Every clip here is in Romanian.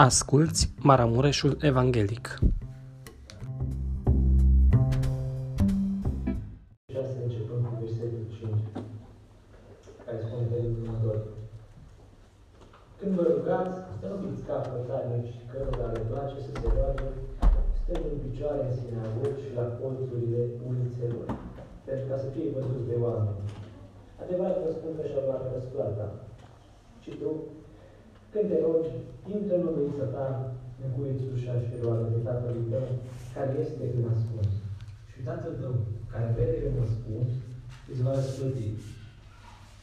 Asculți Maramureșul Evanghelic. Care este în ascuns. Și Tatăl tău, care vede în ascuns, îți va răsplăti.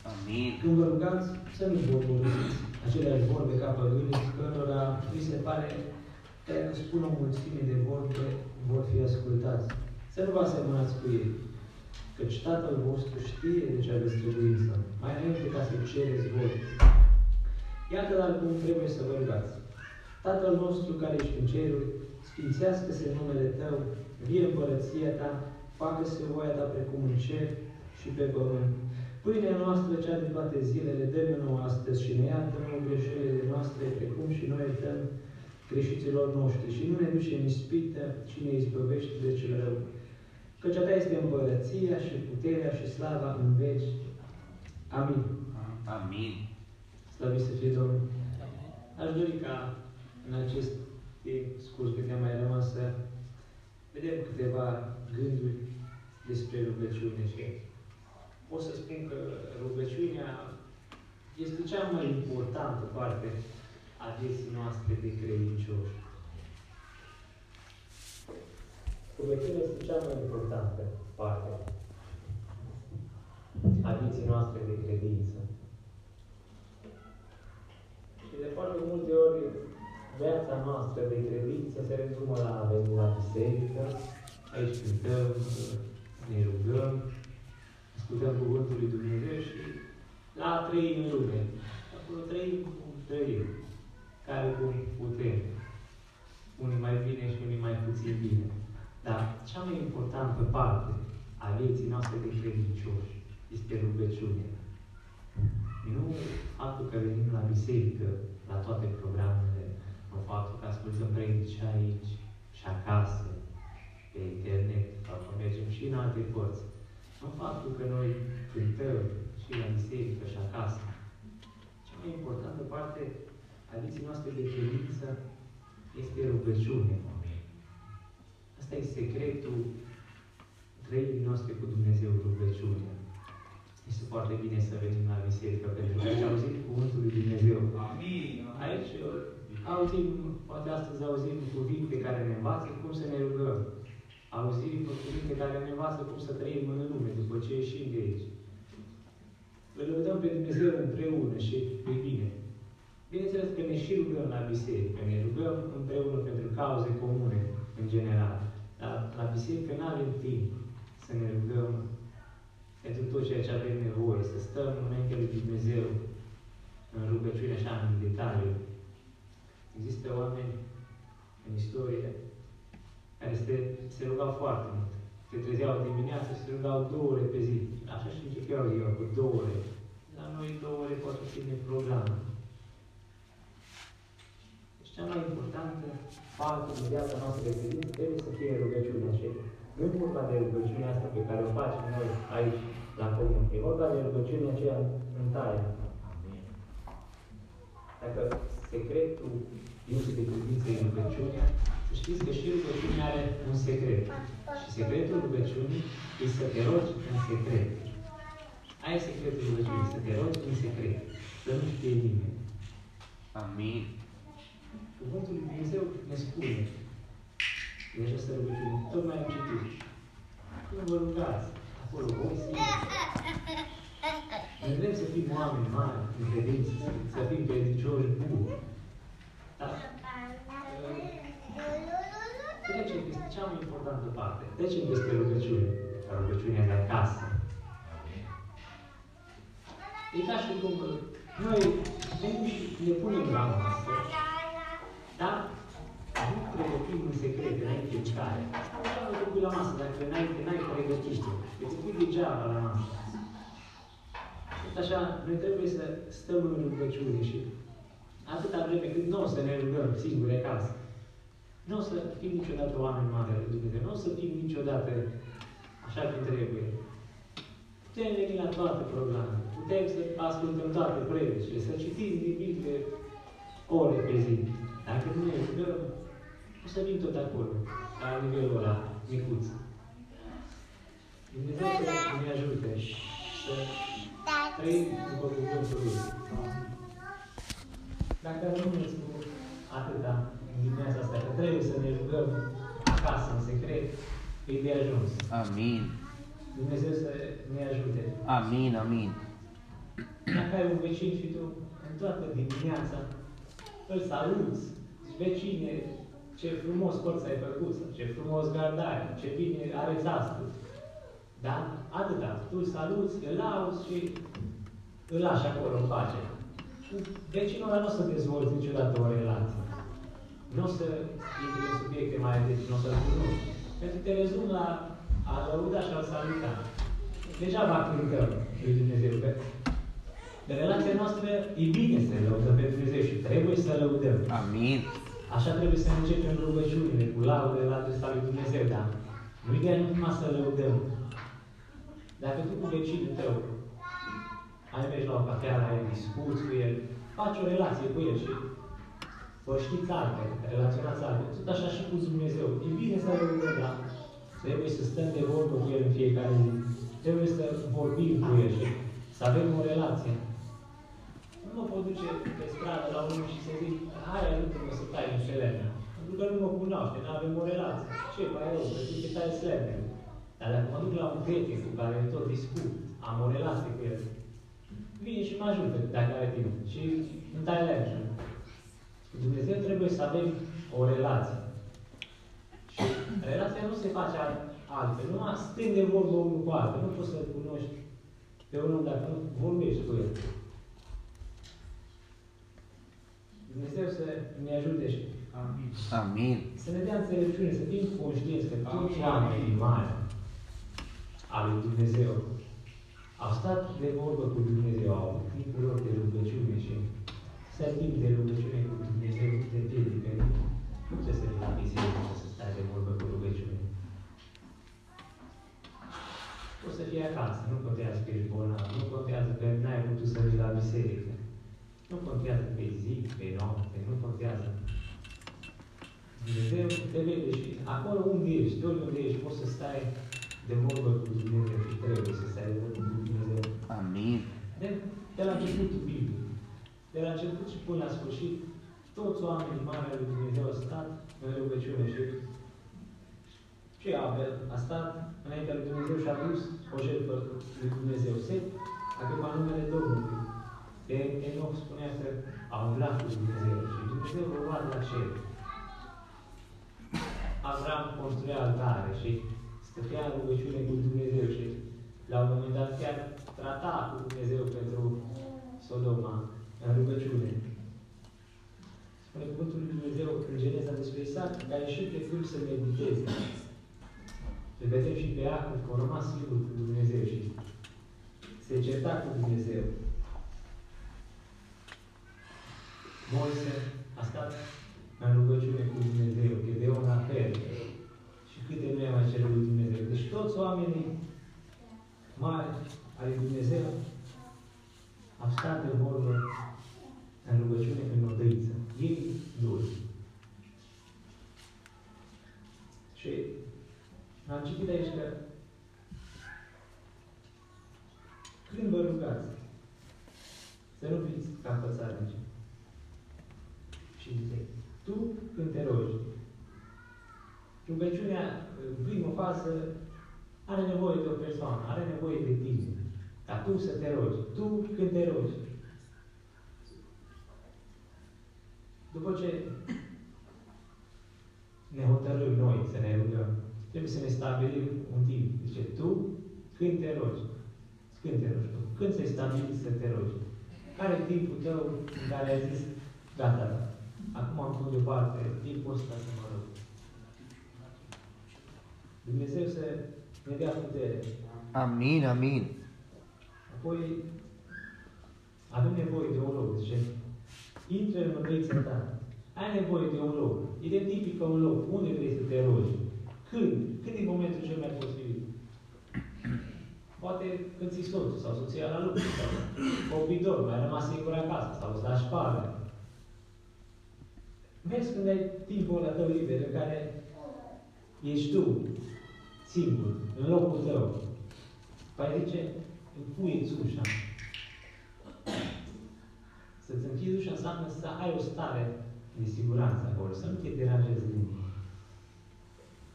Amin. Când vă rugați, să nu vă vorbiți aceleași vorbe ca păgânii, cărora vi se pare că dacă spun o mulțime de vorbe, vor fi ascultați. Să nu vă asemănați cu ei, căci Tatăl vostru știe de ce aveți trebuință, mai înainte ca să cereți voi. Iată dar cum trebuie să vă rugați. Tatăl nostru care ești în ceruri, sfințească-se numele Tău, vie împărăția Ta, facă-se voia Ta precum în cer și pe pământ. Pâinea noastră, cea de toate zilele, dă-ne nouă astăzi și ne iartă nouă greșelile noastre, precum și noi iertăm greșiților noștri. Și nu ne duce în ispită, ci ne izbăvește de cel rău. Căci a Ta este împărăția și puterea și slava în veci. Amin. Amin. Slăvit să fie Domnul. Aș dori ca în acest timp scurt cât ne-a mai rămas să vedem câteva gânduri despre rugăciune și pot să spun că rugăciunea este cea mai importantă parte a vieții noastre de credincioși. Rugăciunea este cea mai importantă parte a vieții noastre de credință. Și de foarte multe ori viața noastră de credință se rezumă la a veni la biserică, aici cântăm, ne rugăm, ascultăm Cuvântul lui Dumnezeu și la a trăi în lume. Acolo trăim cum trăim, care cum putem. Unii mai bine și unii mai puțin bine. Dar cea mai importantă parte a vieții noastre de credincioși este rugăciunea. Nu faptul că venim la biserică, la toate programele, nu faptul că ascultăm predici aici și acasă, pe internet, sau că mergem și în alte părți. Nu faptul că noi cântăm și la biserică și acasă. Cea mai importantă parte a vieții noastre de credință este rugăciunea. Asta e secretul trăirii noastre cu Dumnezeu, rugăciunea. Este foarte bine să venim la biserică, pentru că aici auzim Cuvântul lui Dumnezeu. Amin. Aici auzim, poate astăzi auzim cuvinte care ne învață cum să ne rugăm. Auzim cuvinte care ne învață cum să trăim în lume după ce ieșim de aici. Îl lăudăm pe Dumnezeu împreună și e bine. Bineînțeles că ne și rugăm la biserică, ne rugăm împreună pentru cauze comune, în general. Dar la biserică nu avem timp să ne rugăm pentru tot ceea ce avem nevoie, să stăm înainte lui Dumnezeu în rugăciune așa, în detaliu. Există oameni în istorie care se, se rugau foarte mult. Se trezeau dimineața și se rugau două ore pe zi. Așa și începeau ziua cu două ore. La noi două ore poate fi de program. Deci cea mai importantă parte din viața noastră de credință trebuie să fie rugăciunea și nu e vorba de rugăciunea asta pe care o facem noi aici, la pământ. E vorba de rugăciunea aceea în taie. Dacă secretul vieții de credință e rugăciunea, să știți că și rugăciunea are un secret. Și secretul rugăciunii e să te rogi în secret. Ai secretul rugăciunii, să te rogi în secret. Să nu știe nimeni. Amin. Cuvântul lui Dumnezeu ne spune în această rugăciune, tocmai am citit. Când vă rugați, acolo voi singuri. Noi vrem să fim oameni mari în credință, să, să fim credincioși buni. Dar trecem peste cea mai importantă parte. Trecem peste rugăciune. Rugăciunea de acasă. E ca și cum că noi venim și ne punem la masă, dar nu pregătim în secret înainte de care. Așa nu te pui la masă, dacă înainte n-ai pregătit. Îți pui degeaba la masă. Tot așa, noi trebuie să stăm în rugăciune și atâta vreme cât nu o să ne rugăm singuri acasă, nu o să fim niciodată oameni mari ale Dumnezeu, nu o să fim niciodată așa cum trebuie. Putem veni la toate programele, putem să ascultăm toate predicile, să citim din Biblie ore pe zi. Dacă nu ne rugăm, o să vin tot acolo, la nivelul ăla micuț. Dumnezeu să ne ajute să trăim după cuvântul Lui. Dacă rămâneți cu atâta în dimineața asta, că trebuie să ne rugăm acasă, în secret, e de ajuns. Amin. Dumnezeu să ne ajute. Amin, amin. Dacă ai un vecin și tu, în toată dimineața, îl saluți, zici, vecine, ce frumos porț ai făcut, sau ce frumos gardai, ce bine areți astăzi. Da? Atâta. Tu îl saluți, îl lauzi și îl lași acolo în pace. Cu vecinul ăla nu o să dezvolți niciodată o relație. Nu o să intri în subiecte mai adânci, nu o să-l cunoști. Pentru că te rezum la a lăuda și a saluta. Degeaba cântăm lui Dumnezeu. Că de relația noastră e bine să lăudăm pe Dumnezeu și trebuie să lăudăm. Amin. Așa trebuie să începem rugăciunile cu laude la adresa lui Dumnezeu, dar nu-i de ajuns numai să lăudăm. Dacă tu cu vecinul tău ai mergi la o cafea, ai discuți cu el, faci o relație cu el și vă știți altfel, relaționați altfel. Tot așa și cu Dumnezeu. E bine să lăudăm, dar trebuie să stăm de vorbă cu el în fiecare zi. Trebuie să vorbim cu el și să avem o relație. Nu mă pot duce pe stradă la unul și să zic, hai, ajută-mă să tai în șelemea. Pentru că nu mă cunoaște, nu avem o relație. Ce, mai rău, să zic că tai șelemea. Dar dacă mă duc la un prieten cu care tot discut, am o relație cu el, vine și mă ajută dacă are timp. Și îmi tai lemnul. Cu Dumnezeu trebuie să avem o relație. Și relația nu se face altfel. Nu stând de vorbă unul cu altul. Nu poți să-l cunoști pe un om dacă nu vorbești cu el. Dumnezeu să ne ajute și Amin. Amin. să ne dea înțelepciune, să fim conștienți că toți oamenii mari al lui Dumnezeu au stat de vorbă cu Dumnezeu, au avut timpul lor de rugăciune și să ai timp de rugăciune cu Dumnezeu te împiedică. Nu trebuie să fii la biserică să stai de vorbă cu rugăciune. Poți să fii acasă, nu contează că ești bolnav, nu contează că n-ai putut să vii la biserică. Nu contează pe zi, pe noapte, nu contează. Dumnezeu te vede și acolo unde ești, oriunde ești, poți să stai de vorbă cu Dumnezeu și trebuie să stai de vorbă cu Dumnezeu. Amin. De, de la începutul Bibliei, de la început și până la sfârșit, toți oamenii mari al lui Dumnezeu au stat în rugăciune și și Abel a stat înaintea lui Dumnezeu și a dus o jertfă lui Dumnezeu. Se a chemat numele Domnului. De Enoch spunea că a umblat cu Dumnezeu și Dumnezeu l-a luat la cer. Avram construia altare și stătea în rugăciune cu Dumnezeu și la un moment dat chiar trata cu Dumnezeu pentru Sodoma în rugăciune. Spune cuvântul lui Dumnezeu în Geneza despre Isaac, că a ieșit pe câmp să mediteze. Îl vedem și pe Iacov, că a rămas singur cu Dumnezeu și se certa cu Dumnezeu. Moise a stat în rugăciune cu Dumnezeu, Gedeon la fel. Și câte nu i-a mai cerut lui Dumnezeu. Deci toți oamenii mari ale lui Dumnezeu au stat de vorbă în rugăciune în odăiță. Ei doi. Și am citit aici că când vă rugați, să nu fiți ca fățarnici. Și zice, tu când te rogi, rugăciunea, în primă fază, are nevoie de o persoană, are nevoie de tine. Ca tu să te rogi. Tu când te rogi. După ce ne hotărâm noi să ne rugăm, trebuie să ne stabilim un timp. Zice, tu când te rogi? Când te rogi tu? Când ți-ai stabilit să te rogi? Care e timpul tău în care ai zis, gata, acum am pus deoparte timpul ăsta să mă rog. Dumnezeu să ne dea putere. Amin, amin. Apoi avem nevoie de o loc, zice, Intră în mândrița ta. Ai nevoie de un loc. Identifică un loc. Unde vrei să te rogi? Când? Când e momentul cel mai potrivit? Poate când ți soțul sau soția la lucru, sau copii dorm, ai rămas singur acasă, sau îți lași școală. Vezi când ai timpul ăla tău liber în care ești tu, singur, în locul tău. Păi zice, încuieți ușa. Să-ți închizi ușa înseamnă să ai o stare de siguranță acolo, să nu te deranjezi nimic.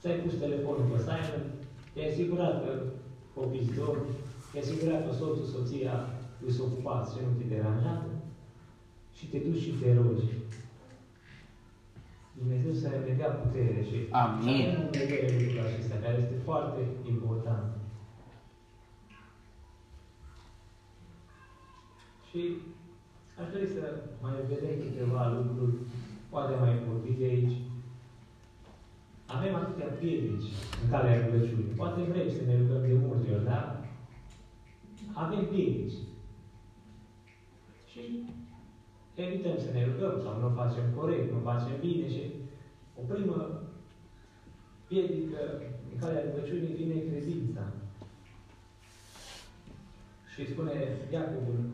Ți-ai pus telefonul pe silent, te-ai asigurat că copiii dorm, te-ai asigurat că soțul, soția îți ocupați și nu te deranjează și te duci și te rogi. Dumnezeu să ne dea putere și Amin. să avem în vedere lucrul acesta, care este foarte important. Și aș dori să mai vedem câteva lucruri, poate mai vorbit de aici. Avem atâtea piedici în calea rugăciunii. Poate vrem să ne rugăm de multe ori, da? Avem piedici. Și evităm să ne rugăm sau nu o facem corect, nu o facem bine și o primă piedică în calea rugăciunii vine credința. Și spune Iacov în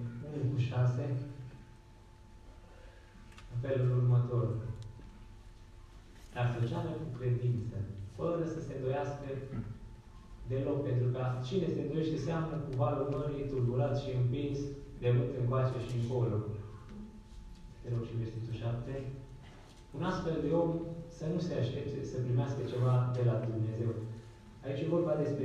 1 cu 6, în felul următor. Dar să ceară cu credință, fără să se îndoiască deloc, pentru că cine se îndoiește seamănă cu valul mării, tulburat și împins de vânt încoace și încolo. Te rog și versetul 7. Un astfel de om să nu se aștepte să primească ceva de la Dumnezeu. Aici e vorba despre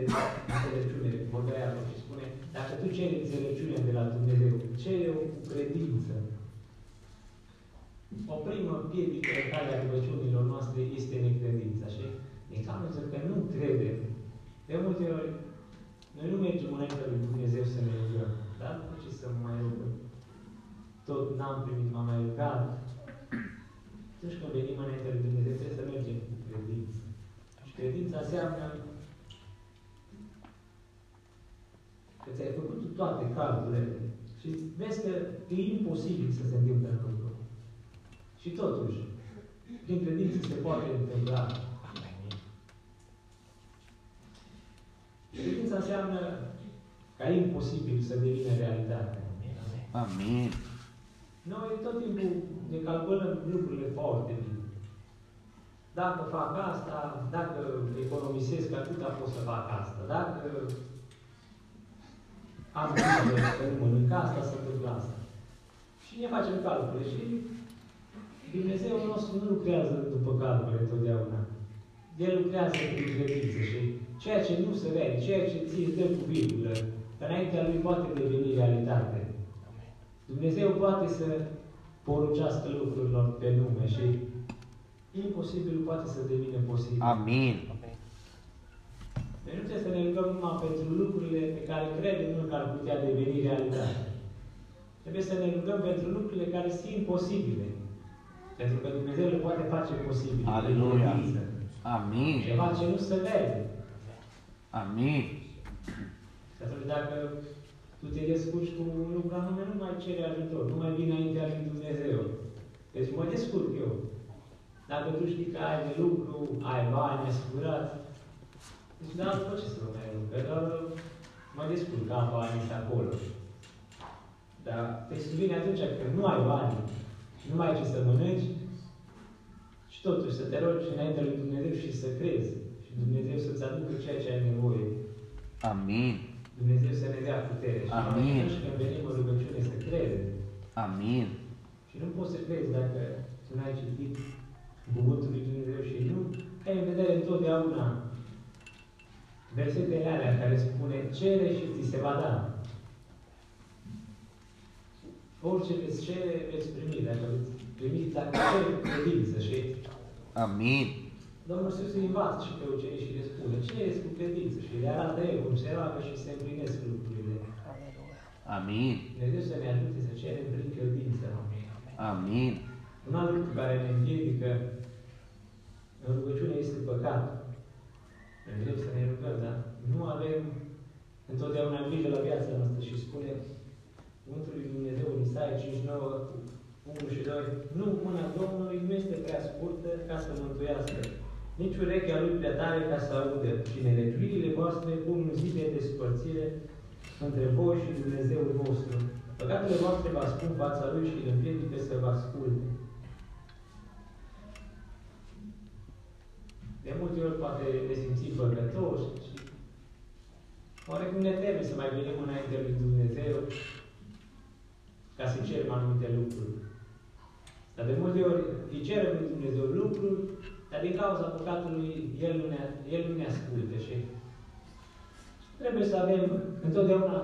înțelepciune. Vorbea Iacov și spune, dacă tu ceri înțelepciune de la Dumnezeu, cere-o cu credință. O primă piedică în calea rugăciunilor noastre este necredința. Și din cauza că nu credem, de multe ori, noi nu mergem înainte lui Dumnezeu să ne rugăm. Dar după ce să mai rugăm? Tot n-am primit, m-am mai rugat. Atunci când venim înainte lui Dumnezeu, trebuie să mergem cu credință. Și credința înseamnă că ți-ai făcut tu toate calculele și vezi că e imposibil să se întâmple lucru. Și totuși, prin credință se poate întâmpla. Credința înseamnă ca imposibil să devină realitate. Amin. Noi tot timpul ne calculăm lucrurile foarte bine. Dacă fac asta, dacă economisesc atâta pot să fac asta. Dacă am grijă să nu mănânc asta, să întâmplă asta. Și ne facem calcule. Și Dumnezeul nostru nu lucrează după calcule întotdeauna. El lucrează prin credință și ceea ce nu se vede, ceea ce ți dă cu virgulă, înaintea lui poate deveni realitate. Dumnezeu poate să porucească lucrurilor pe nume și imposibil poate să devină posibil. Amin. Deci nu trebuie să ne rugăm numai pentru lucrurile pe care credem noi că ar putea deveni realitate. Trebuie să ne rugăm pentru lucrurile care sunt imposibile. Pentru că Dumnezeu le poate face posibil. Aleluia. Prin credință. Amin. Ceva ce nu se vede. Amin. Și atunci dacă tu te descurci cu un lucru anume, nu mai cere ajutor, nu mai vine înaintea lui Dumnezeu. Deci mă descurc eu. Dacă tu știi că ai de lucru, ai bani asigurat, deci dar după ce să nu mai rog? Că doar mă descurc, am bani și acolo. Dar textul vine atunci când nu ai bani și nu mai ai ce să mănânci, și totuși să te rogi înaintea lui Dumnezeu și să crezi. Și Dumnezeu să-ți aducă ceea ce ai nevoie. Amin. Dumnezeu să ne dea putere. Și Amin. atunci când venim în rugăciune să credem. Amin. Și nu poți să crezi dacă tu n-ai citit cuvântul lui Dumnezeu și nu ai în vedere întotdeauna versetele alea care spune cere și ți se va da. Orice veți cere, veți primi. Dacă veți primi, dacă cere cu credință și Amin. Domnul Iisus îi învață și pe ucenici și le spune, cereți cu credință și le arată el cum se roagă și se împlinesc lucrurile. Amin. Dumnezeu să ne ajute să cerem prin credință. Amin. Un alt lucru care ne împiedică în rugăciune este păcatul. Noi vrem să ne rugăm, dar nu avem întotdeauna grijă la viața noastră și spune Cuvântul lui Dumnezeu în Isaia 59, 1 și 2, noi, nu, mâna Domnului nu este prea scurtă ca să mântuiască, nici urechea lui prea tare ca să audă, și nelegiuirile voastre pun un zid de despărțire între voi și Dumnezeul vostru. Păcatele voastre vă spun fața lui și îl împiedică să vă asculte. De multe ori poate ne simțim păcătoși și oarecum ne teme să mai venim înainte lui Dumnezeu ca să cerem anumite lucruri. Dar de multe ori îi cerem lui Dumnezeu lucruri, dar din cauza păcatului El nu ne, El nu ne ascultă și trebuie să avem întotdeauna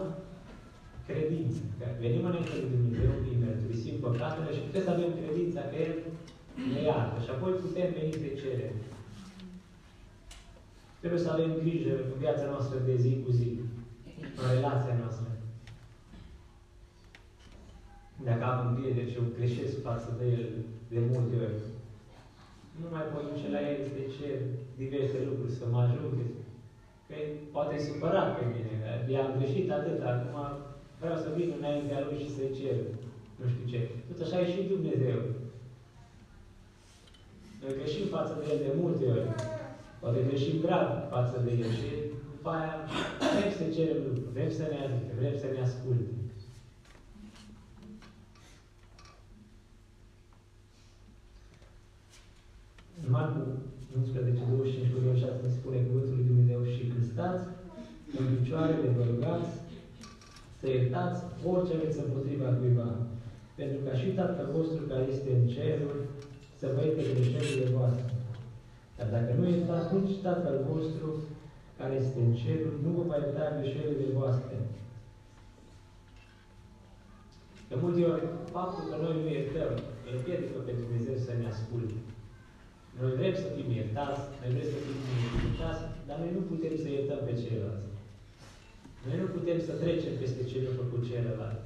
credință. Că venim înainte lui Dumnezeu, îi mărturisim păcatele și trebuie să avem credința că El ne iartă și apoi putem veni să cerem. Trebuie să avem grijă în viața noastră de zi cu zi, în relația noastră. Dacă am înviere și eu greșesc față de el de multe ori, nu mai pot duce la el să cer diverse lucruri, să mă ajute. Că poate supărat pe mine, că i-am greșit atât, acum vreau să vin înaintea lui și să-i cer nu știu ce. Tot așa e și Dumnezeu. Noi greșim față de El de multe ori. Poate greșim grav față de El și după aia vrem să cerem lucruri, vrem să ne ajute, vrem să ne asculte. În Marcu 11, 25 cu 26 ne spune cuvântul lui Dumnezeu și când stați în picioarele vă rugați să iertați orice aveți împotriva cuiva, pentru ca și Tatăl vostru care este în ceruri să vă ierte greșelile voastre. Dar dacă nu iertați, nici Tatăl vostru care este în ceruri nu vă va ierta greșelile voastre. De multe ori, faptul că noi nu iertăm, îl împiedică pe Dumnezeu să ne asculte. Noi vrem să fim iertați, noi vrem să fim iertați, dar noi nu putem să iertăm pe ceilalți. Noi nu putem să trecem peste ce a făcut celălalt.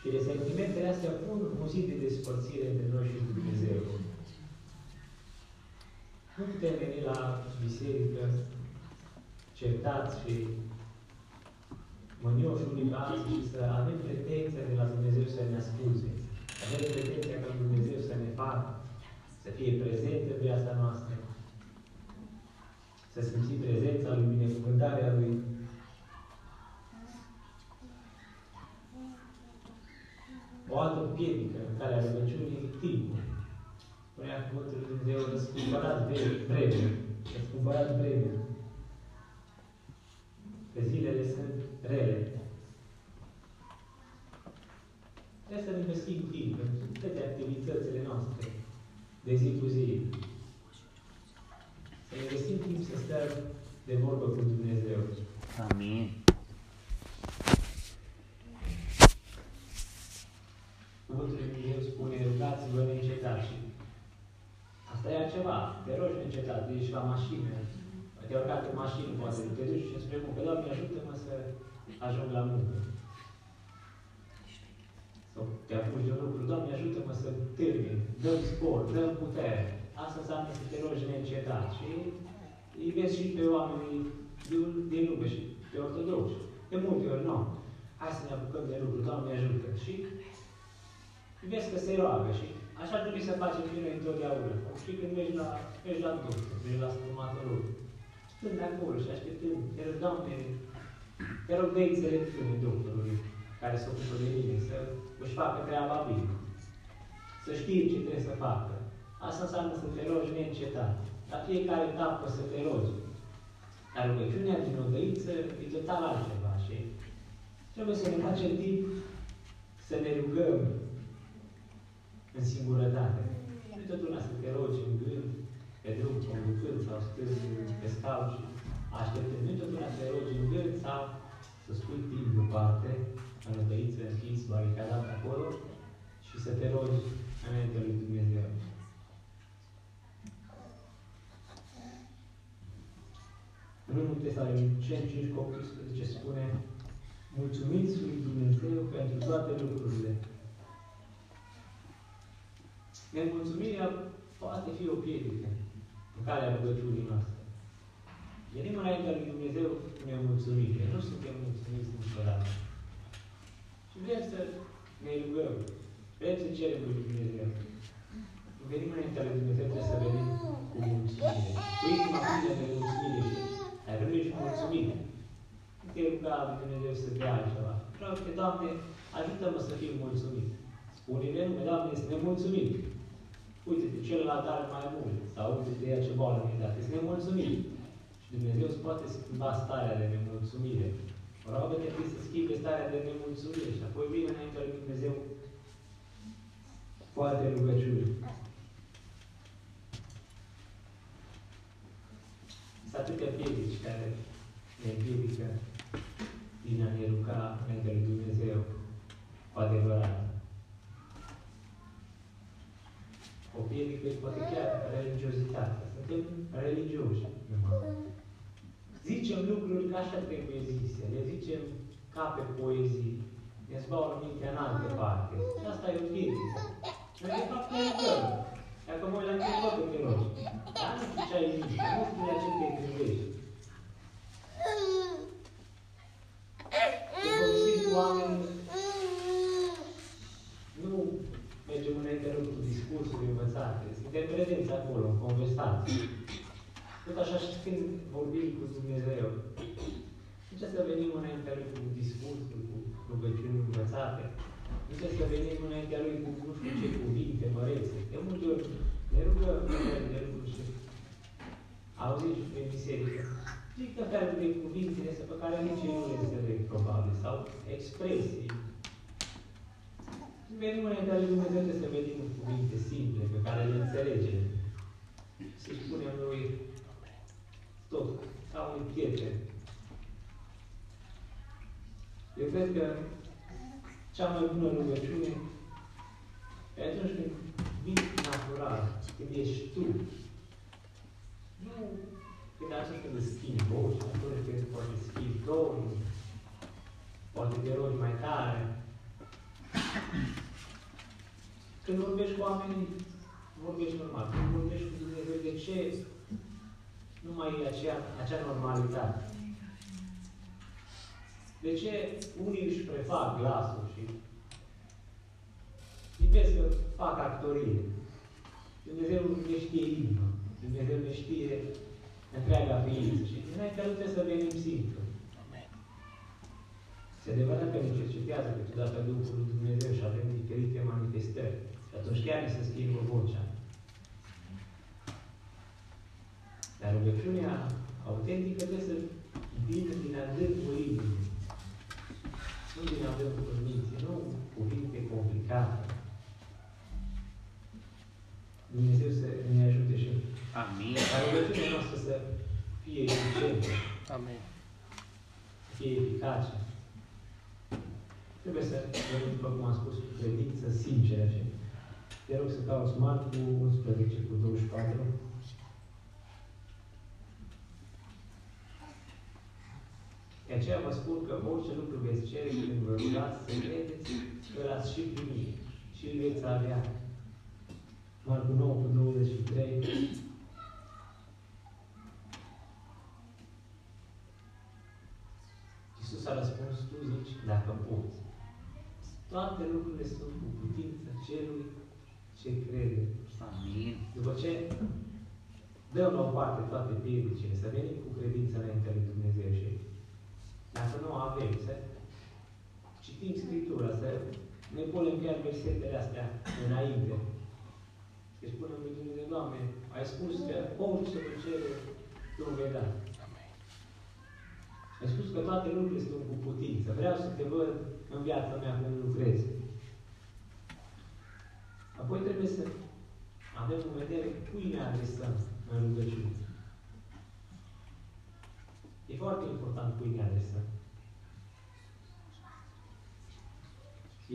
Și resentimentele astea pun un zid de despărțire între noi și Dumnezeu. Nu putem veni la biserică certați și mânioși unii pe alții și să avem pretenția de la Dumnezeu să ne ascuze. Avem pretenția ca Dumnezeu să ne facă, să fie prezent în viața noastră, să simțim prezența Lui, binecuvântarea Lui, o altă piedică în calea rugăciunii timpul. Spunea cuvântul lui Dumnezeu, răscumpărat vreme, răscumpărat vreme. Că zilele sunt rele. Trebuie să ne găsim timp în toate activitățile noastre de zi cu zi. Să ne găsim timp să stăm de vorbă cu Dumnezeu. Amin. Cuvântul lui Dumnezeu spune, rugați-vă neîncetat și asta e altceva. Te rogi neîncetat, ești la mașină, te-ai urcat în mașină, poate te duci și spre muncă, Doamne, ajută-mă să ajung la muncă. Sau te apuci de un lucru, Doamne, ajută-mă să termin, dăm sport, dăm putere. Asta înseamnă să te rogi neîncetat. Și îi vezi și pe oamenii din, din lume și pe ortodoxi. De multe ori, nu. Hai să ne apucăm de lucru, Doamne ajută. Și vezi că se roagă și așa trebuie să facem și noi întotdeauna. Și când mergi la, mergi la doctor, mergi la stomatolog, stând acolo și așteptând, te rog, Doamne, te rog de înțelepciune doctorului care se ocupă de mine, să își facă treaba bine. Să știe ce trebuie să facă. Asta înseamnă să te rogi neîncetat. La fiecare etapă să te rogi. Dar rugăciunea din odăiță e total altceva și trebuie să ne facem timp să ne rugăm în singurătate. Nu totdeauna să te rogi în gând, pe drum, conducând sau stând pe scaun și așteptând. Nu totdeauna să te rogi în gând sau să spui timp deoparte, în odăiță, închis, baricadat acolo și să te rogi înainte lui Dumnezeu. În 1 Tesaloniceni 5 cu 18 spune Mulțumiți lui Dumnezeu pentru toate lucrurile. Nemulțumirea poate fi o piedică în calea rugăciunii noastre. Venim înaintea lui Dumnezeu cu nemulțumire. Nu suntem mulțumiți niciodată. Și vrem să ne rugăm. Vrem să cerem lui Dumnezeu. venim înaintea lui Dumnezeu, trebuie să venim cu mulțumire. Cu inima plină de mulțumire și ai venit și mulțumire. Nu te ruga lui Dumnezeu să dea altceva. Vreau că, Doamne, ajută-mă să fiu mulțumit. Spune-le nume, Doamne, este nemulțumit. Uite-te, celălalt are mai mult. Sau uite-te ea ce boală mi-a dat. Este nemulțumit. Și Dumnezeu îți poate schimba starea de nemulțumire. Mă rog că te să schimbe starea de nemulțumire și apoi vine înainte lui Dumnezeu cu alte rugăciuni. Sunt atâtea piedici care ne împiedică din a ne ruga înainte lui Dumnezeu cu adevărat. O piedică poate chiar religiozitatea. Suntem religioși. Zicem lucruri ca așa trebuie zise. Le zicem ca pe poezii. Ne zbaură mintea în altă parte. Și asta e o piedică. Noi de fapt ne rugăm. Dacă mă uit la tine, tot te rogi. Dar nu știu ce ai zis, nu știu la ce te gândești. Când vorbisim cu oameni, nu mergem înainte lor cu discursuri învățate. Suntem prezenți acolo, în conversație. Tot așa și când vorbim cu Dumnezeu. Nu trebuie să venim înaintea Lui cu discursuri, cu rugăciuni învățate. Nu trebuie să venim înaintea Lui cu nu știu ce cuvinte mărețe. De multe ori ne rugăm de lucruri și auziți și prin biserică. Zic că fel de cuvinte pe care nici ei nu le înțeleg, probabil, sau expresii. Venim înaintea Lui Dumnezeu să venim cu cuvinte simple, pe care le înțelegem. Să-i spunem Lui tot, ca un prieten. Eu cred că cea mai bună rugăciune e atunci când vii natural, când ești tu. Nu când atunci când îți schimbi vocea, atunci când poate schimbi tonul, poate te rogi mai tare. Când vorbești cu oamenii, vorbești normal. Când vorbești cu Dumnezeu, de ce nu mai e acea, acea normalitate? De ce unii își prefac glasul și îi vezi că fac actorie? Dumnezeu ne știe inima. Dumnezeu ne știe întreaga ființă. Și înaintea lui trebuie să venim simplu. Se adevărat că ne cercetează câteodată Duhul lui Dumnezeu și avem diferite manifestări. Și atunci chiar ne se schimbă vocea. Dar rugăciunea autentică trebuie să vină din adâncul inimii. Nu din adâncul minții, nu cuvinte complicate. Dumnezeu să ne ajute și Amin. ca rugăciunea noastră să fie eficientă, Amen. să fie eficace. Trebuie să venim, după cum am spus, cu credință sinceră și te rog să cauți Marcu 11 cu 24. De aceea vă spun că orice lucru veți cere când vă rugați, să credeți că l-ați și primit și îl veți avea. Marcu 9 cu 23. Iisus a răspuns, tu zici, dacă poți. Toate lucrurile sunt cu putință celui ce crede. Amin. După ce dăm la o parte toate piedicile, să venim cu credință înaintea lui Dumnezeu și dacă nu avem, să citim Scriptura, să ne punem chiar versetele astea înainte. Și spunem lui Dumnezeu, Doamne, ai spus că orice vă cere, Tu vei da. Ai spus că toate lucrurile sunt cu putință. Vreau să te văd în viața mea când lucrezi. Apoi trebuie să avem în vedere cui ne adresăm în rugăciune. E foarte important cui ne adresăm.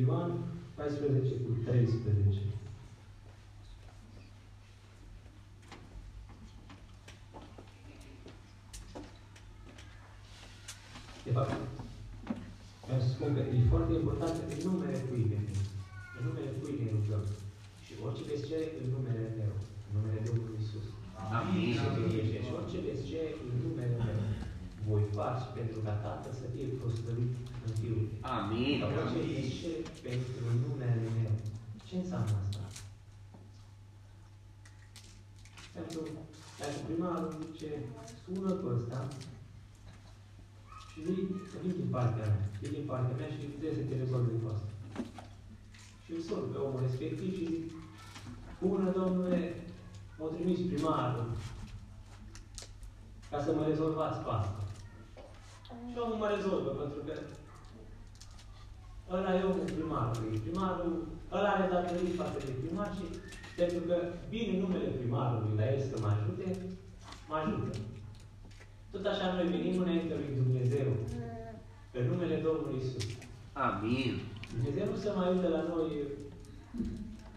Ioan 14 cu 13. De fapt, vreau să spun că e foarte important în numele cui venim. În numele cui ne rugăm. Și orice veți cere în numele meu, în numele Domnului Isus. Amin. Și orice veți cere în numele meu, voi face pentru ca Tatăl să fie proslăvit în Fiul. Amin. Orice veți cere pentru numele meu. Ce înseamnă asta? Dacă primarul zice, sună pe ăsta și vii, vii din partea mea, vii din partea mea și trebuie să te rezolvi cu asta. Și îl sun pe omul respectiv și zic, bună domnule, m-a trimis primarul ca să mă rezolvați pe asta. Și omul mă rezolvă, pentru că ăla e omul primarului. Primarul, ăla are datorii față de primar și pentru că vine numele primarului la el să mă ajute, mă ajută. Tot așa noi venim înainte lui Dumnezeu, pe numele Domnului Isus. Amin. Dumnezeu nu se mai uită la noi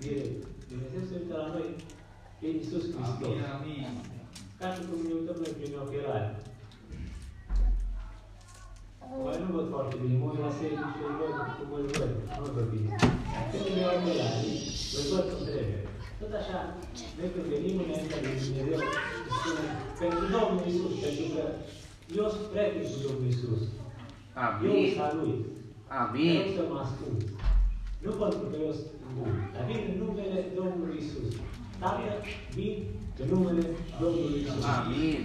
direct. Dumnezeu se uită la noi prin Isus Hristos. Amin, amin. Ca și cum ne uităm noi prin ochelari. Mai nu văd foarte bine, mă uit la serie și îl văd cum îl văd, nu văd bine. Când îmi iau ochelari, îl văd cum trebuie. Tot așa, noi când venim înaintea lui Dumnezeu, spune, pentru Domnul Isus, pentru că eu sunt prieten cu Domnul Isus. Eu Amin. sunt al Lui. Amin. Vreau să mă ascult. Nu pentru că eu sunt bun, dar vin în numele Domnului Isus. Tată, vin în numele Domnului Isus. Amin.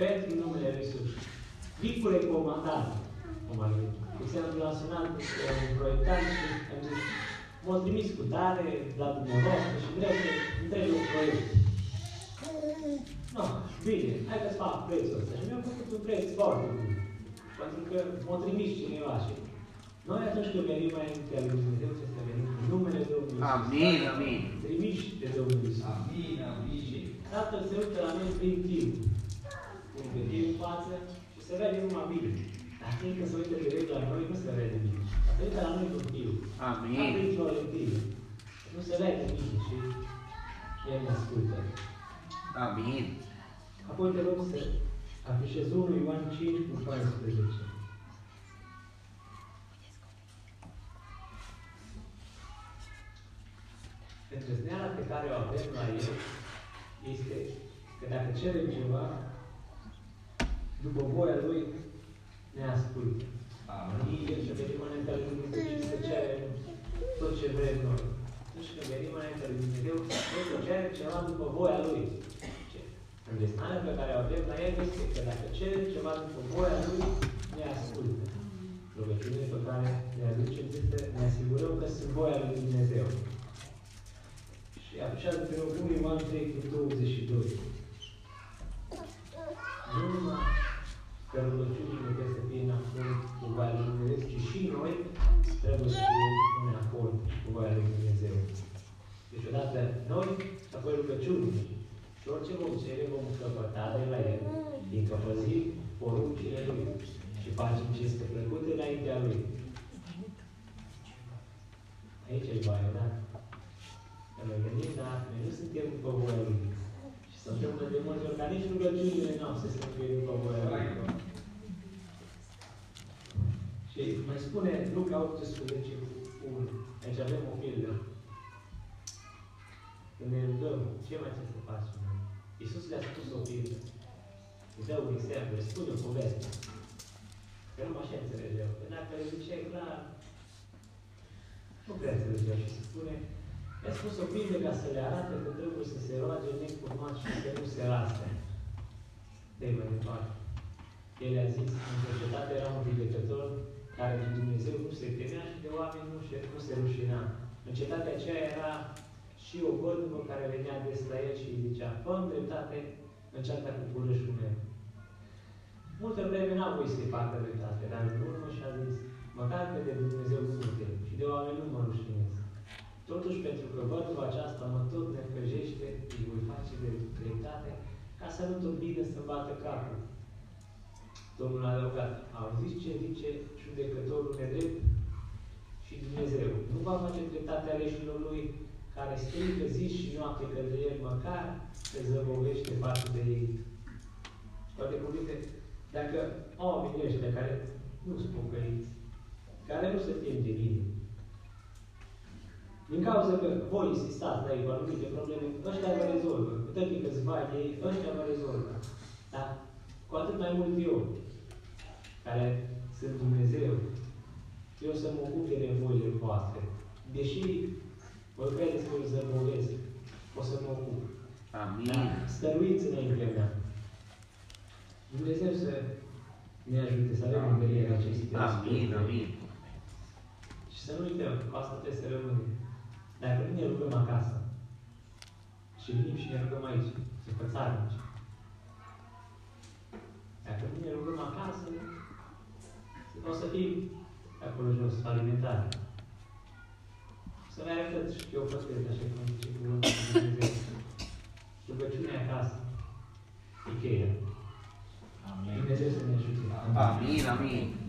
Pentru numele Lui Isus. Vin cu recomandare. Cum ar fi. De exemplu, am sunat pe un proiectant și am zis, m-a trimis cu tare la dumneavoastră și vreau să întreb un proiect. Nu, bine, hai că-ți fac prețul ăsta. Și mi-au făcut un preț foarte bun. Pentru că m-a trimis cineva și noi atunci când venim mai înaintea lui Dumnezeu, trebuie să venim în numele Domnului Iisus. Amin. Amin. Trimiși de Domnul Iisus. Amin, amin. Și Tatăl se uită la noi prin timp. Când venim în față și se vede numai bine. Dar fiindcă se uită direct la noi, nu se vede bine. Dar se uită la noi cu timp. Ca Amin. printr-o lentille. Nu se vede bine și El ne ascultă. Amin. Apoi te rog să afișez 1 Ioan 5 cu 14. Îndrăzneala pe care o avem la El este că dacă cerem ceva, după voia Lui, ne ascultă. Amin. El să venim înaintea lui Dumnezeu și să cerem tot ce vrem noi. Atunci când venim înaintea lui Dumnezeu, noi să cerem ceva după voia Lui. Ce? Îndesnarea pe care o avem la El este că dacă cerem ceva după voia Lui, ne ascultă. Rugăciunile pe care le aducem este să ne asigurăm că sunt voia lui Dumnezeu. Și așa pe 1 Ioan 3 cu 22. Nu numai că rugăciunile trebuie să fie în acord cu voia lui Dumnezeu, ci și noi trebuie să fim în acord cu voia lui Dumnezeu. Deci odată noi, apoi rugăciunile. Și orice vom cere, vom căpăta de la El, fiindcă păzim poruncile Lui și facem ce este plăcut înaintea Lui. Aici e baia, da? Că noi gândim, dar noi nu suntem după voia Lui. Și se întâmplă de multe ori ca nici rugăciunile noastre să fie după voia Lui. Și mai spune Luca 18 cu 1. Aici avem o pildă. Când ne rugăm, ce mai trebuie să facem? Iisus le-a spus o pildă. Îi dă un exemplu, îi spune o poveste. Că nu așa înțelegeau. Că dacă le ziceai clar, nu prea înțelegeau. Și se spune, i-a spus o pildă ca să le arate că trebuie să se roage necurmat și să nu se raste. de mai departe. El a zis, în societate era un judecător care de Dumnezeu nu se temea și de oameni nu se, nu se rușina. În cetatea aceea era și o văduvă care venea des la el și îi zicea, fă dreptate în ceata cu purășul meu. Multă vreme n-a voie să-i facă dreptate, dar în urmă și-a zis, măcar că de Dumnezeu nu mă tem și de oameni nu mă rușinez. Totuși, pentru că văduva aceasta mă tot necăjește, îi voi face de dreptate, ca să nu tot bine să bată capul. Domnul a adăugat, auziți ce zice judecătorul nedrept și Dumnezeu. Nu va face dreptate aleșilor lui care strigă zi și noapte către el, măcar se zăbovește față de ei. Cu alte cuvinte, dacă oamenii ăștia care nu sunt pocăiți, care nu se tem de mine, din cauza că voi insistați la ei cu anumite probleme, ăștia vă rezolvă. Uitați că câțiva ei, ăștia vă rezolvă. Da? Cu atât mai mult eu, care sunt Dumnezeu, eu să mă ocup de nevoile voastre. Deși vă credeți că îl zăbovesc, o să mă ocup. Amin. Stăruiți înaintea mea. Dumnezeu să ne ajute să avem în vedere aceste Amin, aspecte. amin. Și să nu uităm, că asta trebuie să rămână. Dacă nu ne rugăm acasă, și venim și ne rugăm aici, să fățarnici. Dacă nu ne rugăm acasă, o să fim acolo jos, alimentare. Să ne arătați și eu păstrez, așa cum zice cuvântul lui Dumnezeu. Rugăciunea acasă. E cheia. Dumnezeu să ne ajute. Amin, amin.